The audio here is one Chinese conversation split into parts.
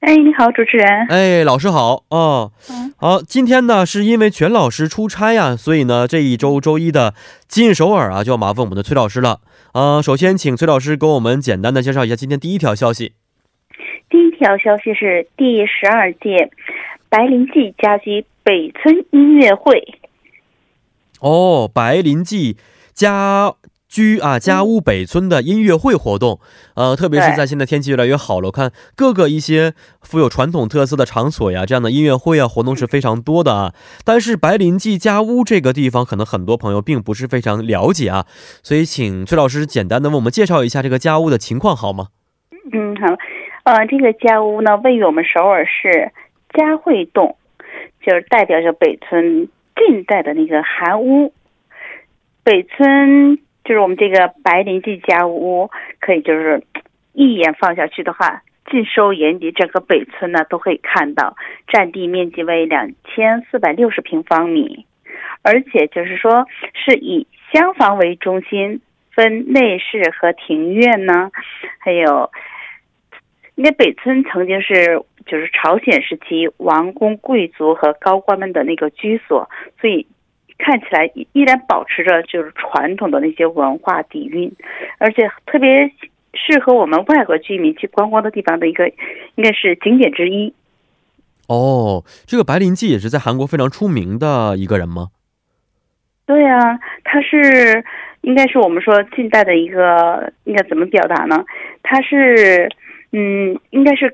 哎，你好，主持人。哎，老师好哦。好，今天呢是因为全老师出差呀、所以呢这一周周一的今日首尔啊就要麻烦我们的崔老师了。呃，首先请崔老师给我们简单的介绍一下今天第一条消息。第一条消息是第十二届白灵记家居北村音乐会。哦，白林记家居啊家屋北村的音乐会活动，呃，特别是在现在天气越来越好了，我看各个一些富有传统特色的场所呀，这样的音乐会啊活动是非常多的啊。但是白林记家屋这个地方，可能很多朋友并不是非常了解啊，所以请崔老师简单的为我们介绍一下这个家屋的情况好吗？嗯，好。呃，这个家屋呢，位于我们首尔市嘉惠洞，就是代表着北村近代的那个韩屋。北村就是我们这个白灵记家屋，可以就是 一眼放下去的话，尽收眼底，整个北村呢都可以看到，占地面积为两千四百六十平方米，而且就是说是以厢房为中心，分内室和庭院呢，还有。因为北村曾经是就是朝鲜时期王公贵族和高官们的那个居所，所以看起来依依然保持着就是传统的那些文化底蕴，而且特别适合我们外国居民去观光的地方的一个，应该是景点之一。哦，这个白林记也是在韩国非常出名的一个人吗？对啊，他是应该是我们说近代的一个，应该怎么表达呢？他是，嗯，应该是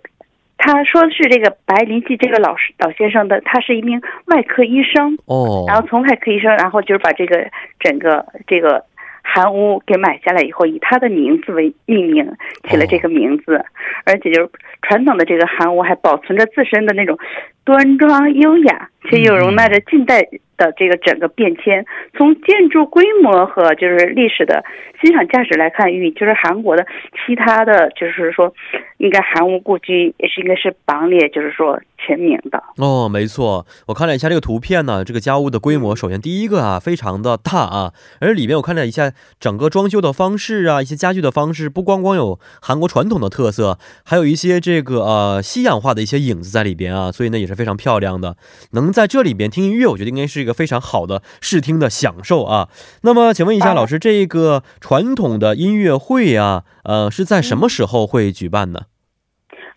他说是这个白林记这个老师老先生的，他是一名外科医生，哦，然后从外科医生，然后就是把这个整个这个韩屋给买下来以后，以他的名字为命名，起了这个名字，而且就是传统的这个韩屋还保存着自身的那种端庄优雅，却又容纳着近代的这个整个变迁。从建筑规模和就是历史的欣赏价值来看，与就是韩国的其他的就是说，应该韩屋故居也是应该是榜列，就是说全名的。哦，没错，我看了一下这个图片呢，这个家屋的规模，首先第一个啊，非常的大啊，而里面我看了一下整个装修的方式啊，一些家具的方式，不光光有韩国传统的特色，还有一些这个呃西洋化的一些影子在里边啊，所以呢也是非常漂亮的。能在这里边听音乐，我觉得应该是一个非常好的视听的享受啊。那么，请问一下老师，这个传统的音乐会啊，呃，是在什么时候会举办呢？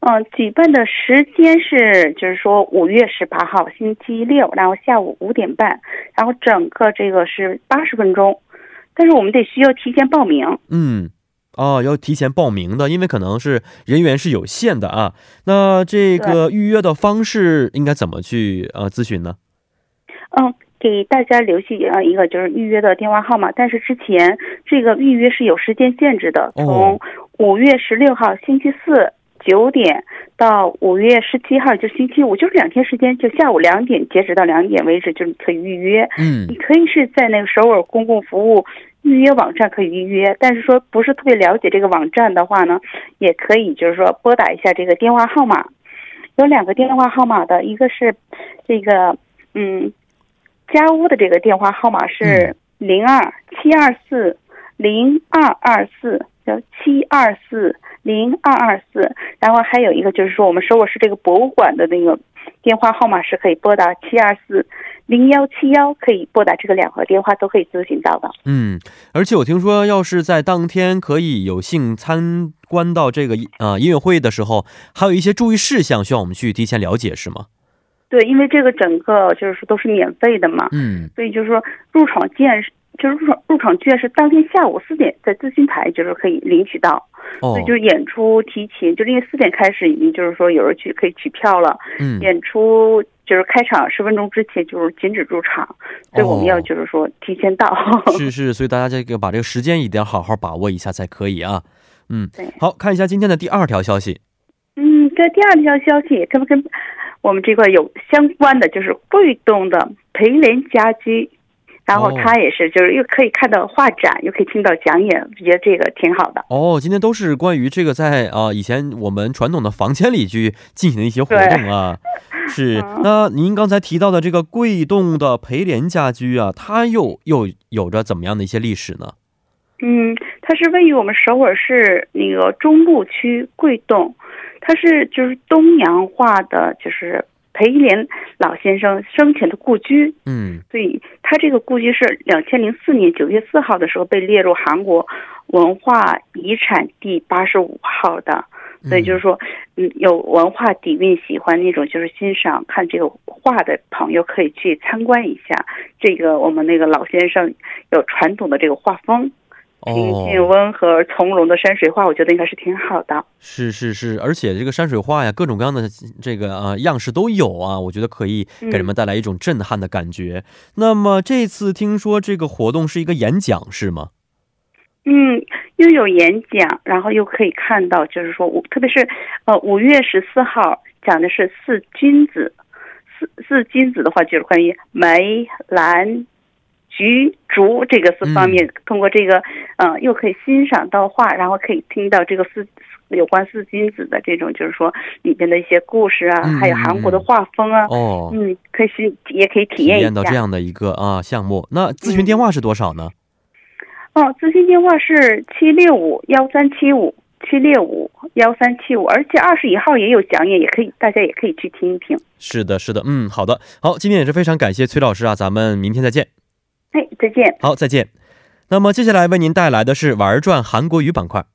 嗯，举办的时间是，就是说五月十八号星期六，然后下午五点半，然后整个这个是八十分钟，但是我们得需要提前报名。嗯，哦，要提前报名的，因为可能是人员是有限的啊。那这个预约的方式应该怎么去呃咨询呢？嗯，给大家留下呃一个就是预约的电话号码，但是之前这个预约是有时间限制的，从五月十六号星期四九点到五月十七号就星期五，就是两天时间，就下午两点截止到两点为止，就是可以预约。嗯。你可以是在那个首尔公共服务预约网站可以预约，但是说不是特别了解这个网站的话呢，也可以就是说拨打一下这个电话号码，有两个电话号码的，一个是这个嗯家屋的这个电话号码是零二七二四零二二四，叫七二四零二二四，然后还有一个就是说我们首尔市这个博物馆的那个电话号码是可以拨打七二四零幺七幺，可以拨打这个两个电话都可以咨询到的。嗯，而且我听说，要是在当天可以有幸参观到这个呃音乐会的时候，还有一些注意事项需要我们去提前了解，是吗？对，因为这个整个就是说都是免费的嘛，嗯所以就是说入场券是就是入场入场券是当天下午四点在咨询台就是可以领取到，哦所以就是演出提前，就是因为四点开始已经就是说有人去可以取票了，嗯演出就是开场十分钟之前就是禁止入场，所以我们要就是说提前到。是 是，所以大家这个把这个时间一定要好好把握一下才可以啊。嗯对，好看一下今天的第二条消息。嗯，嗯，这第二条消息跟不跟我们这块有相关的，就是贵东的培联家居，然后哦它也是就是又可以看到画展，又可以听到讲演，觉得这个挺好的。哦，今天都是关于这个在啊、以前我们传统的房间里去进行的一些活动啊。是，嗯那您刚才提到的这个贵洞的培莲家居啊，它又又有着怎么样的一些历史呢？嗯，它是位于我们首尔市那个中部区贵洞，它是就是东洋化的，就是裴莲老先生生前的故居。嗯，所以他这个故居是两千零四年九月四号的时候被列入韩国文化遗产第八十五号的。所以就是说，嗯，有文化底蕴、喜欢那种就是欣赏看这个画的朋友，可以去参观一下。这个我们那个老先生有传统的这个画风，平静哦，温和而从容的山水画，我觉得应该是挺好的。是是是，而且这个山水画呀，各种各样的这个啊、样式都有啊，我觉得可以给人们带来一种震撼的感觉。那么这次听说这个活动是一个演讲是吗？嗯，又有演讲，然后又可以看到，就是说，五特别是呃五月十四号讲的是四君子，四四君子的话就是关于梅、兰、菊、竹这个四方面，通过这个呃又可以欣赏到画，然后可以听到这个四有关四君子的这种，就是说里边的一些故事啊，嗯还有韩国的画风啊，哦，嗯，可以是也可以体体验一下。验到这样的一个啊项目。那咨询电话是多少呢？哦，咨询电话是七六五幺三七五七六五幺三七五，而且二十一号也有讲演，也可以大家也可以去听一听。是的，是的，嗯，好的，好，今天也是非常感谢崔老师啊，咱们明天再见。哎，再见。好，再见。那么接下来为您带来的是玩转韩国语板块。